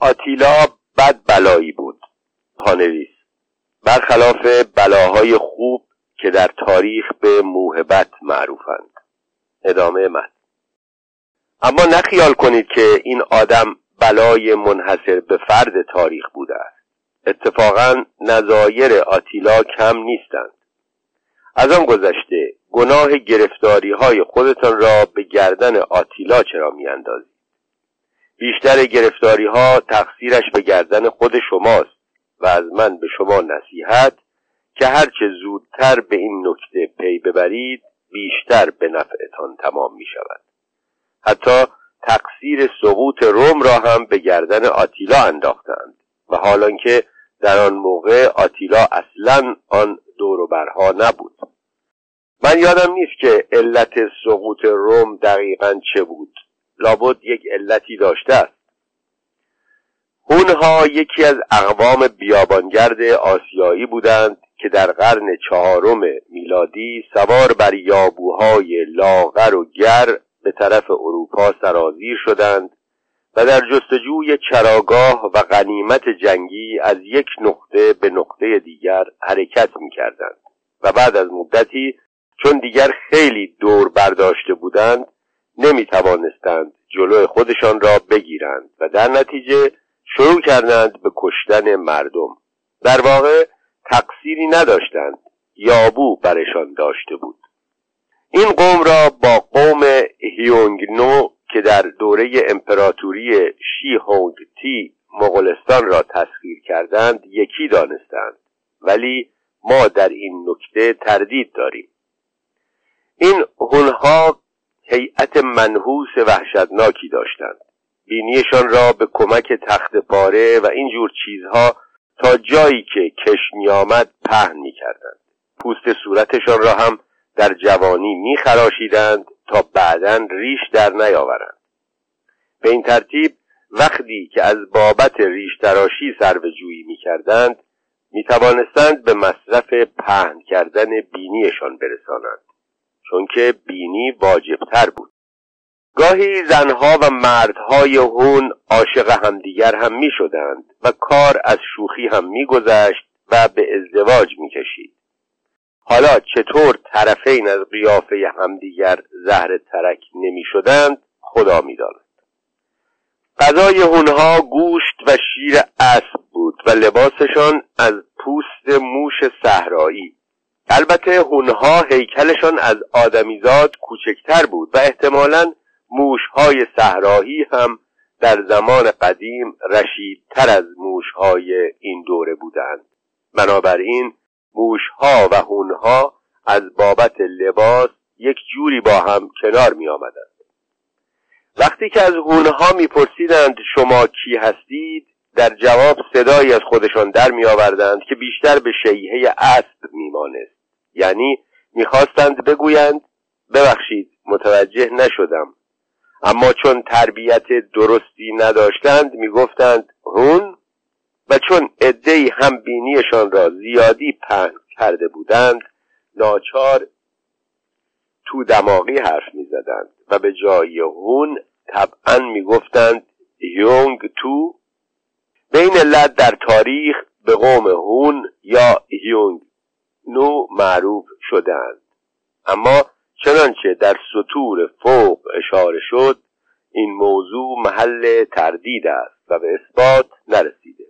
آتیلا بد بلایی بود پانویس. برخلاف بلاهای خوب که در تاریخ به موهبت معروفند. ادامه مد اما نخیال کنید که این آدم بلای منحصر به فرد تاریخ بوده است. اتفاقا نظایر آتیلا کم نیستند. از آن گذشته گناه گرفتاری های خودتان را به گردن آتیلا چرا میاندازید؟ بیشتر گرفتاری ها تقصیرش به گردن خود شماست و از من به شما نصیحت که هرچه زودتر به این نکته پی ببرید بیشتر به نفعتان تمام می شود حتی تقصیر سقوط روم را هم به گردن آتیلا انداختند و حالان که در آن موقع آتیلا اصلا آن دوروبرها نبود. من یادم نیست که علت سقوط روم دقیقا چه بود. لابد یک علتی داشته است. هونها یکی از اقوام بیابانگرد آسیایی بودند که در قرن چهارم میلادی سوار بر یابوهای لاغر و گر به طرف اروپا سرازیر شدند و در جستجوی چراگاه و غنیمت جنگی از یک نقطه به نقطه دیگر حرکت می کردند و بعد از مدتی چون دیگر خیلی دور برداشته بودند نمی توانستند جلو خودشان را بگیرند و در نتیجه شروع کردند به کشتن مردم. در واقع تقصیری نداشتند یابو برشان داشته بود. این قوم را با قوم هیونگنو که در دوره امپراتوری شی هونگ تی مغولستان را تسخیر کردند یکی دانستند. ولی ما در این نکته تردید داریم. این هونها هیئت منحوس وحشتناکی داشتند. بینیشان را به کمک تخت پاره و اینجور چیزها تا جایی که کش می آمد پهن می کردند. پوست صورتشان را هم در جوانی می خراشیدند تا بعدا ریش در نیاورند. به این ترتیب وقتی که از بابت ریش تراشی سر به جویی می کردند می توانستند به مصرف پهن کردن بینیشان برسانند. چون که بینی واجبتر بود گاهی زنها و مردهای هون عاشق همدیگر هم می شدند و کار از شوخی هم می گذشت و به ازدواج می کشید. حالا چطور طرفین از قیافه همدیگر زهر ترک نمی شدند خدا می داند. غذای هونها گوشت و شیر اسب بود و لباسشان از پوست موش صحرایی البته هونها هیکلشان از آدمیزاد کوچکتر بود و احتمالا موشهای صحرایی هم در زمان قدیم رشیدتر از موشهای این دوره بودند. بنابراین موشها و هونها از بابت لباس یک جوری با هم کنار می آمدند وقتی که از هونها میپرسیدند شما کی هستید در جواب صدایی از خودشان در می آوردند که بیشتر به شیهه اسب میمانست. یعنی می‌خواستند بگویند ببخشید متوجه نشدم. اما چون تربیت درستی نداشتند می‌گفتند هون؟ و چون عدهای هم بینیشان را زیادی پهن کرده بودند ناچار تو دماغی حرف می‌زدند و به جای هون طبعا می‌گفتند یونگ تو؟ به این علت در تاریخ به قوم هون یا یونگ نو معروف شدند اما چنانچه در سطور فوق اشاره شد این موضوع محل تردید است و به اثبات نرسیده.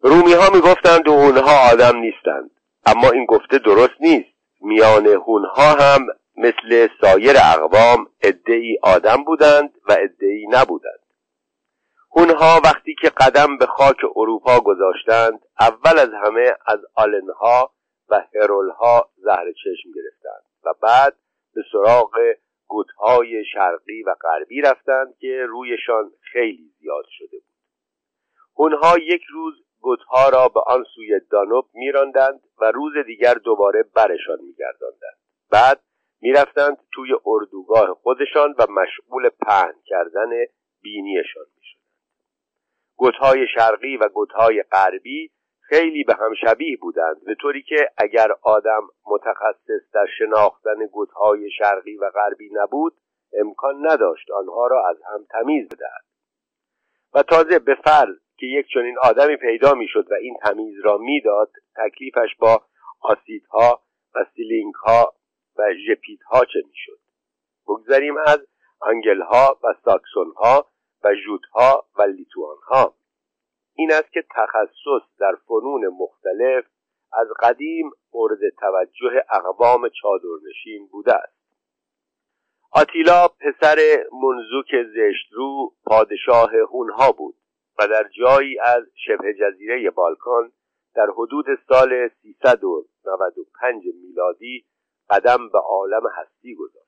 رومی ها می گفتند هونها آدم نیستند اما این گفته درست نیست. میان هونها هم مثل سایر اقوام ادعی آدم بودند و ادعی نبودند. هونها وقتی که قدم به خاک اروپا گذاشتند اول از همه از آلنها و هرولها زهر چشم گرفتند و بعد به سراغ گوتهای شرقی و غربی رفتند که رویشان خیلی زیاد شده بود. اونها یک روز گوتها را به آن سوی دانوب میراندند و روز دیگر دوباره برشان میگرداندند. بعد می‌رفتند توی اردوگاه خودشان و مشغول پهن کردن بینیشان. گوتهای شرقی و گوتهای غربی خیلی به هم شبیه بودند به طوری که اگر آدم متخصص در شناختن گوتهای شرقی و غربی نبود امکان نداشت آنها را از هم تمیز بدهد. و تازه به فرض که یک چنین آدمی پیدا می‌شد و این تمیز را می‌داد تکلیفش با آسیدها و سیلینگها و ژپیدها چه می‌شد؟ بگذریم از آنگلها و ساکسونها و ژودها و لیتوانها. این است که تخصص در فنون مختلف از قدیم مورد توجه اقوام چادرنشین بوده است. آتیلا پسر منزوک زشترو پادشاه هونها بود و در جایی از شبه جزیره بالکان در حدود سال 395 میلادی قدم به عالم هستی گذاشت.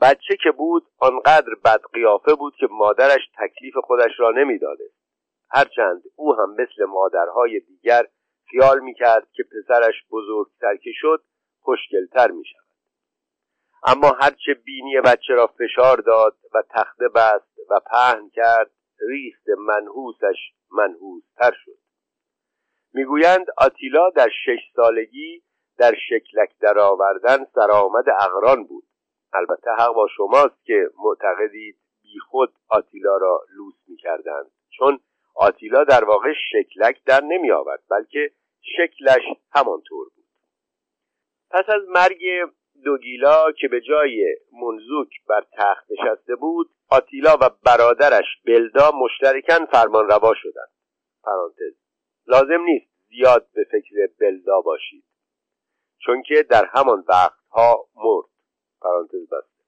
بچه که بود آنقدر بدقیافه بود که مادرش تکلیف خودش را نمی‌دانست. هرچند او هم مثل مادرهای دیگر خیال می‌کرد که پسرش بزرگتر که شد خوشگلتر می‌شود. اما هرچه بینی بچه را فشار داد و تخته بست و پهن کرد ریخت منحوسش منحوستر شد. می‌گویند آتیلا در شش سالگی در شکلک درآوردن سرآمد اقران بود. البته حق با شماست که معتقدید بیخود آتیلا را لوس می‌کردند. چون آتیلا در واقع شکلک در نمی آورد بلکه شکلش همانطور بود. پس از مرگ دوگیلا که به جای منزوک بر تخت نشسته بود آتیلا و برادرش بلدا مشترکن فرمان روا شدند. پرانتز لازم نیست زیاد به فکر بلدا باشید چون که در همان وقتها مرد. پرانتز بسته.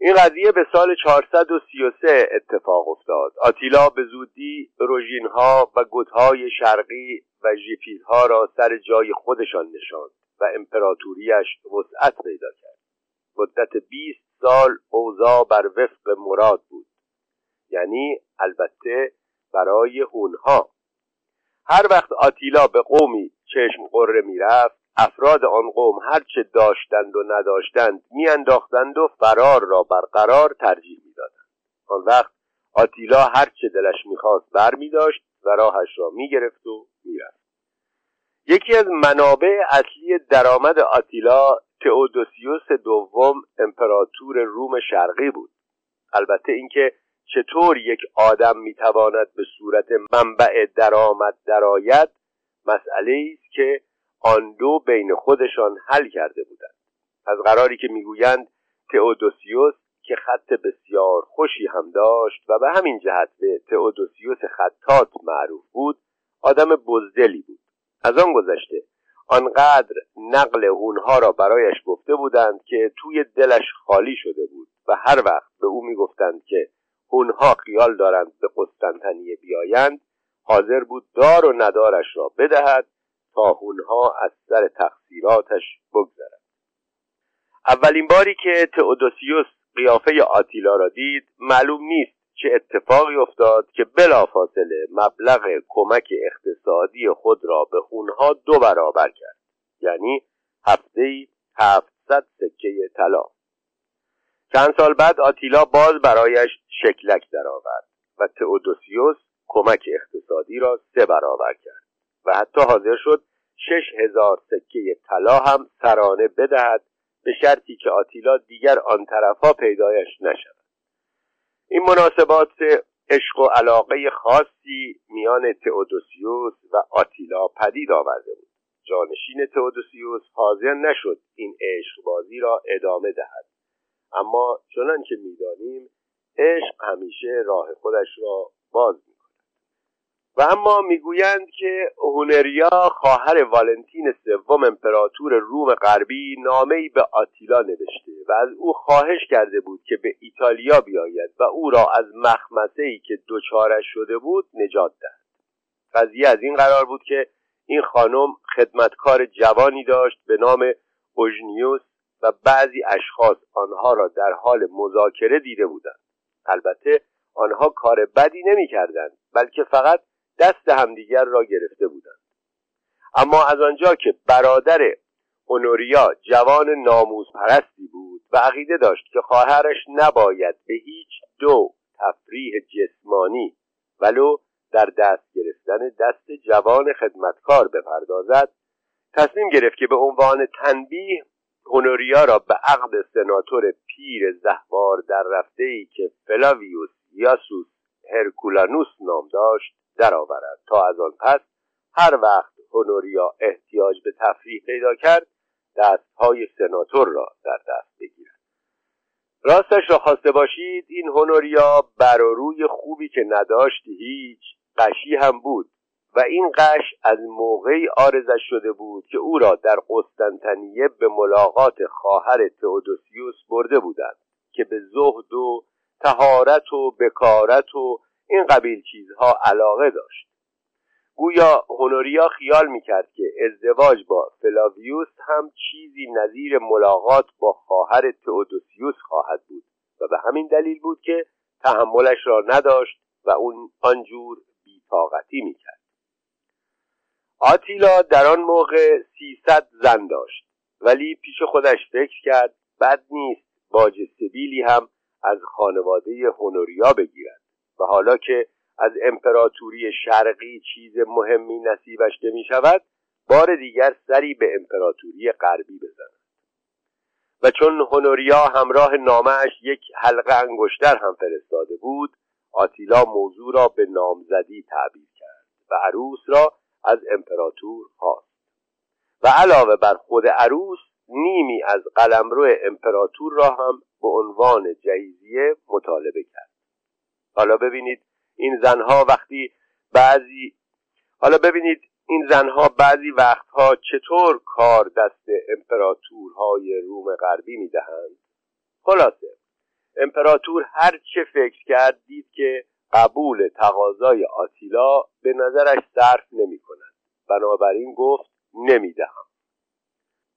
این قضیه به سال 433 اتفاق افتاد. آتیلا به زودی روژینها و گتهای شرقی و ژیپیدها را سر جای خودشان نشاند و امپراتوریش وسعت پیدا کرد. مدت 20 سال اوضاع بر وفق مراد بود. یعنی البته برای هونها هر وقت آتیلا به قومی چشم قره می‌رفت افراد آن قوم هرچه داشتند و نداشتند میانداختند و فرار را برقرار ترجیح می‌دادند. آن وقت آتیلا هرچه دلش می‌خواست بر میداشت و راهش را می‌گرفت و می‌رفت. یکی از منابع اصلی درآمد آتیلا تئودوسیوس دوم امپراتور روم شرقی بود. البته اینکه چطور یک آدم می‌تواند به صورت منبع درآمد درآید مسئله است که آن دو بین خودشان حل کرده بودند. از قراری که می‌گویند تئودوسیوس که خط بسیار خوشی هم داشت و به همین جهت به تئودوسیوس خطات معروف بود آدم بزدلی بود. از آن گذشته آنقدر نقل هونها را برایش گفته بودند که توی دلش خالی شده بود و هر وقت به او می‌گفتند که هونها خیال دارند به قسطنطنیه بیایند حاضر بود دار و ندارش را بدهد تا هونها از سر تقصیراتش بگذرد. اولین باری که تئودوسیوس قیافه آتیلا را دید معلوم نیست چه اتفاقی افتاد که بلافاصله مبلغ کمک اقتصادی خود را به خونها دو برابر کرد یعنی هفته هفتصد سکه طلا. چند سال بعد آتیلا باز برایش شکلک درآورد و تئودوسیوس کمک اقتصادی را سه برابر کرد و حتی حاضر شد شش هزار سکه طلا هم سرانه بدهد به شرطی که آتیلا دیگر آن طرفها پیدایش نشود. این مناسبات عشق و علاقه خاصی میان تئودوسیوس و آتیلا پدید آورده بود. جانشین تئودوسیوس حاضر نشد این عشق بازی را ادامه دهد. اما چنان که می‌دانیم عشق همیشه راه خودش را باز و اما می‌گویند که هونریا خواهر والنتین سوم امپراتور روم غربی نامهای به آتیلا نوشته و از او خواهش کرده بود که به ایتالیا بیاید و او را از مخمسه ای که دچارش شده بود نجات دهد. قضیه از این قرار بود که این خانم خدمتکار جوانی داشت به نام اوژنیوس و بعضی اشخاص آنها را در حال مذاکره دیده بودند. البته آنها کار بدی نمی‌کردند بلکه فقط دست همدیگر را گرفته بودند. اما از آنجا که برادر اونوریا جوان ناموز پرستی بود و عقیده داشت که خواهرش نباید به هیچ دو تفریح جسمانی ولو در دست گرفتن دست جوان خدمتکار بپردازد تصمیم گرفت که به عنوان تنبیه هونوریا را به عقد سناتور پیر زهوار در رفته ای که فلاویوس یاسوس هرکولانوس نام داشت درآورد تا از آن پس هر وقت هونوریا احتیاج به تفریح پیدا کرد دستهای سناتور را در دست بگیرد. راستش را خواسته باشید این هونوریا بر روی خوبی که نداشت هیچ قشی هم بود و این قش از موقعی آرزش شده بود که او را در قسطنطنیه به ملاقات خواهر تئودوسیوس برده بودند که به زهد و تهارت و بکارت و این قبیل چیزها علاقه داشت. گویا هونوریا خیال می‌کرد که ازدواج با فلاویوس هم چیزی نظیر ملاقات با خواهر تئودوسیوس خواهد بود و به همین دلیل بود که تحملش را نداشت و اون آنجور بیتاقتی می‌کرد. آتیلا در آن موقع سیصد زن داشت ولی پیش خودش فکر کرد بد نیست باج سبیلی هم از خانواده هونوریا بگیرد. و حالا که از امپراتوری شرقی چیز مهمی نصیبش نمی شود بار دیگر سری به امپراتوری غربی بزند. و چون هونوریا همراه نامش یک حلقه انگشتر هم فرستاده بود آتیلا موضوع را به نامزدی تعبیر کرد و عروس را از امپراتور خواست. و علاوه بر خود عروس نیمی از قلمرو امپراتور را هم به عنوان جهیزیه مطالبه کرد. حالا ببینید این زنها وقتی بعضی حالا ببینید این زنها بعضی وقتها چطور کار دست امپراتورهای روم غربی می‌دهند؟ خلاصه امپراتور هر چه فکر کرد دید که قبول تقاضای آتیلا به نظرش صرف نمی کند بنابراین گفت نمی‌دهم.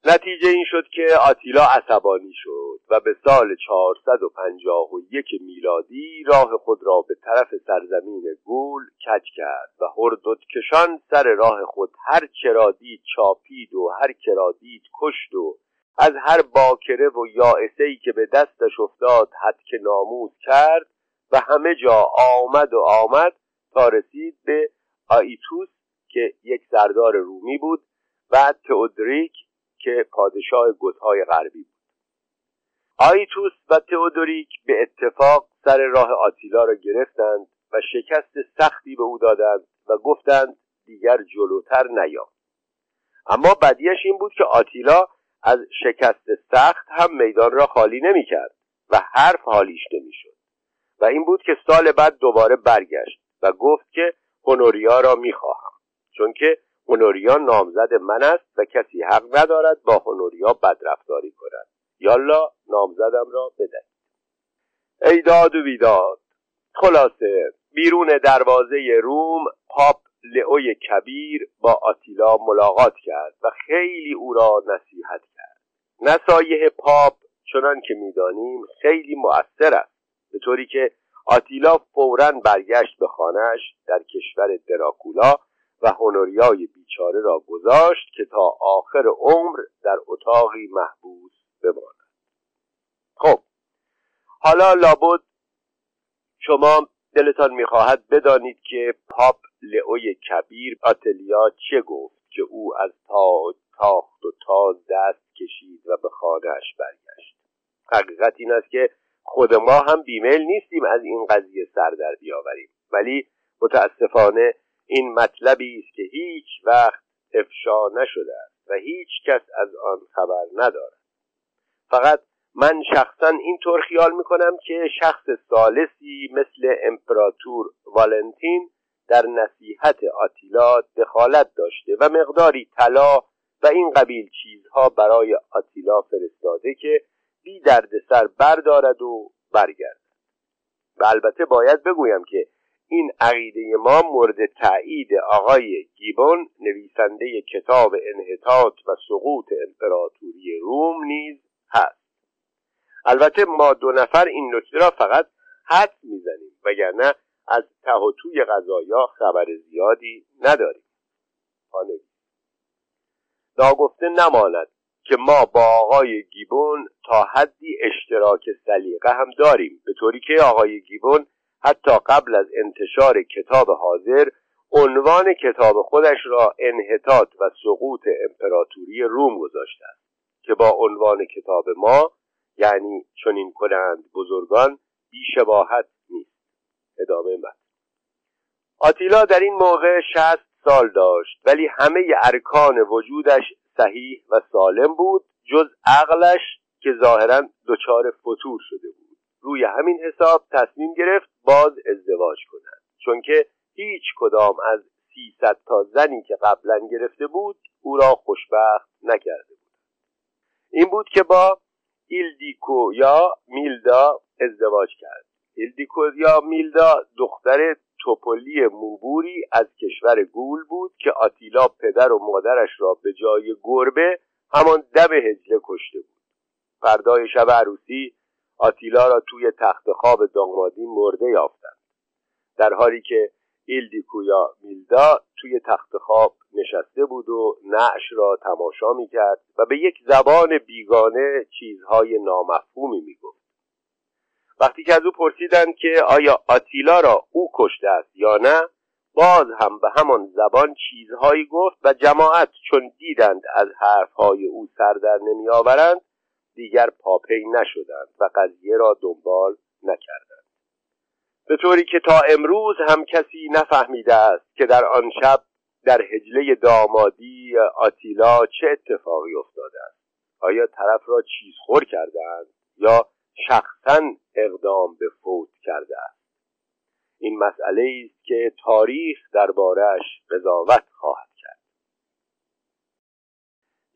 نتیجه این شد که آتیلا عصبانی شد و به سال 451 میلادی راه خود را به طرف سرزمین گول کج کرد و هردوت کشان سر راه خود هر چرا دید چاپید و هر کرا دید کشت و از هر باکره و یائسه که به دستش افتاد حد که ناموز کرد و همه جا آمد و آمد تا رسید به آیتوس که یک سردار رومی بود و تئودریک که پادشاه گوتهای غربی بود. آیتوس و تئودوریک به اتفاق سر راه آتیلا را گرفتند و شکست سختی به او دادند و گفتند دیگر جلوتر نیام اما بدیش این بود که آتیلا از شکست سخت هم میدان را خالی نمی‌کرد و حرف حالیش نمی‌شد. و این بود که سال بعد دوباره برگشت و گفت که هونوریا را می‌خواهم چون که هونوریا نامزد من است و کسی حق ندارد با هونوریا بدرفتاری کند. یالا نامزدم را بده ای داد و بیداد خلاصه بیرون دروازه روم پاپ لئوی کبیر با آتیلا ملاقات کرد و خیلی او را نصیحت کرد. نصایح پاپ چنان که می‌دانیم خیلی مؤثر است. به طوری که آتیلا فورا برگشت به خانهاش در کشور دراکولا و هنوریای بیچاره را گذاشت که تا آخر عمر در اتاقی محبوس بماند. خب حالا لابد شما دلتان می‌خواهد بدانید که پاپ لئوی کبیر آتلیا چه گفت که او از تا تاخت و تاز دست کشید و به خانهاش برگشت. حقیقت این است که خود ما هم بیمیل نیستیم از این قضیه سر در بیاوریم. ولی متاسفانه این مطلبی است که هیچ وقت افشا نشده است و هیچ کس از آن خبر ندارد. فقط من شخصا اینطور خیال می‌کنم که شخص سالسی مثل امپراتور والنتین در نصیحت آتیلا دخالت داشته و مقداری طلا و این قبیل چیزها برای آتیلا فرستاده که بی سر بردارد و برگردد. و البته باید بگویم که این عقیده ما مورد تایید آقای گیبون نویسنده کتاب انحطاط و سقوط امپراتوری روم نیز هست. البته ما دو نفر این نکته را فقط حد می‌زنیم وگرنه از ته و توی غذایا خبر زیادی نداریم. ناگفته نماند که ما با آقای گیبون تا حدی اشتراک سلیقه هم داریم به طوری که آقای گیبون حتی قبل از انتشار کتاب حاضر عنوان کتاب خودش را انحطاط و سقوط امپراتوری روم گذاشته است که با عنوان کتاب ما یعنی چنین کنند بزرگان بیشباهت نیست. ادامه من آتیلا در این موقع شست سال داشت ولی همه ارکان وجودش صحیح و سالم بود جز عقلش که ظاهرا دچار فتور شده بود. روی همین حساب تصمیم گرفت باز ازدواج کند. چون که هیچ کدام از سیصد تا زنی که قبلا گرفته بود او را خوشبخت نکرده بود. این بود که با ایلدیکو یا میلدا ازدواج کرد. ایلدیکو یا میلدا دختر توپولی موبوری از کشور گول بود که آتیلا پدر و مادرش را به جای گربه همان دم حجله کشته بود. فردای شب عروسی آتیلا را توی تخت خواب دامادی مرده یافتند. در حالی که ایلدیکویا میلدا توی تخت خواب نشسته بود و نعش را تماشا می‌کرد و به یک زبان بیگانه چیزهای نامفهومی می‌گفت. وقتی که از او پرسیدند که آیا آتیلا را او کشته است یا نه باز هم به همان زبان چیزهایی گفت و جماعت چون دیدند از حرفهای او سر در نمیآورند دیگر پاپی نشدند و قضیه را دنبال نکردند. به طوری که تا امروز هم کسی نفهمیده است که در آن شب در هجله دامادی آتیلا چه اتفاقی افتاده است. آیا طرف را چیز خور کردند یا شخصا اقدام به فوت کرده است؟ این مسئله است که تاریخ دربارهش قضاوت خواهد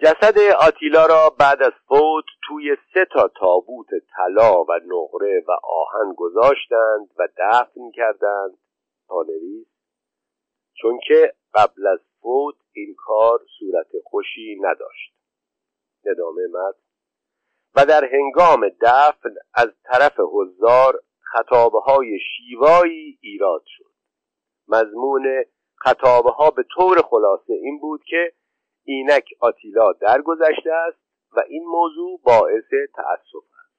جسد آتیلا را بعد از فوت توی سه تا تابوت طلا و نقره و آهن گذاشتند و دفن کردند پانویس چون که قبل از فوت این کار صورت خوشی نداشت. ادامه مد و در هنگام دفن از طرف حضار خطابه های شیوایی ایراد شد. مضمون خطابه به طور خلاصه این بود که اینک آتیلا درگذشته است و این موضوع باعث تأسف است.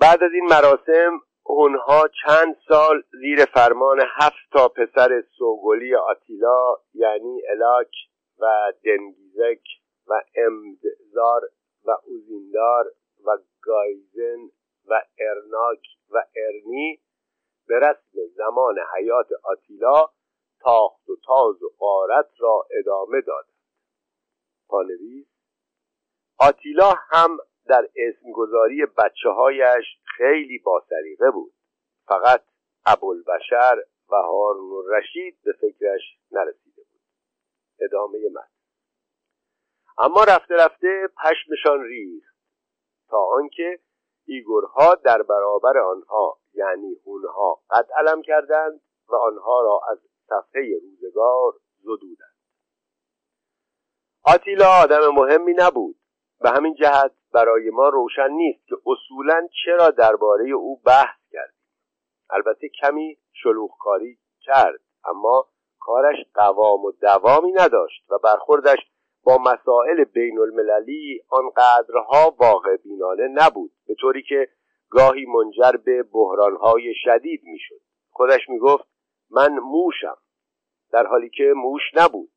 بعد از این مراسم اونها چند سال زیر فرمان هفت تا پسر سوگلی آتیلا یعنی الاک و دنگیزک و امدزار و اوزیندار و گایزن و ارناک و ارنی به رسم زمان حیات آتیلا تاخت و تاز و قارت را ادامه داد پانویس آتیلا هم در اسمگذاری بچه هایش خیلی باسریقه بود. فقط ابوالبشر و هارون رشید به فکرش نرسیده بود. ادامه من اما رفته رفته پشمشان ریخت. تا آنکه ایگورها در برابر آنها یعنی اونها قد علم کردند و آنها را از صفحه روزگار زدودند. آتیلا آدم مهمی نبود. به همین جهت برای ما روشن نیست که اصولا چرا درباره او بحث کردیم. البته کمی شلوغکاری کرد اما کارش قوام و دوامی نداشت و برخوردش با مسائل بین المللی آنقدرها واقع بینانه نبود به طوری که گاهی منجر به بحرانهای شدید می‌شد. خودش می‌گفت من موشم. در حالی که موش نبود.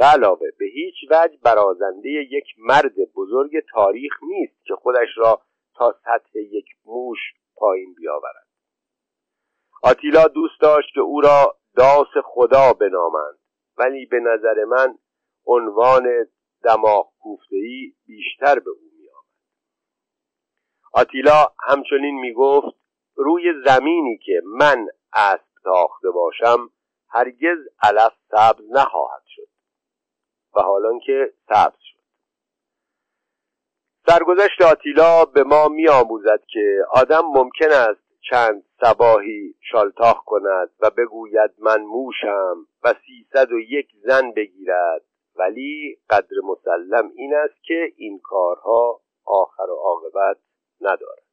به علاوه به هیچ وجه برازنده یک مرد بزرگ تاریخ نیست که خودش را تا سطح یک موش پایین بیاورد. آتیلا دوست داشت که او را داس خدا بنامند ولی به نظر من عنوان دماغ کوفتهای بیشتر به او میآمد. آتیلا همچنین می‌گفت روی زمینی که من اسب تاخته باشم هرگز علف سبز نخواهد و حالا که سبز شد. سرگذشت آتیلا به ما می آموزد که آدم ممکن است چند سباهی شالتاخ کند و بگوید من موشم و سیصد و یک زن بگیرد ولی قدر مسلم این است که این کارها آخر و عاقبت ندارد.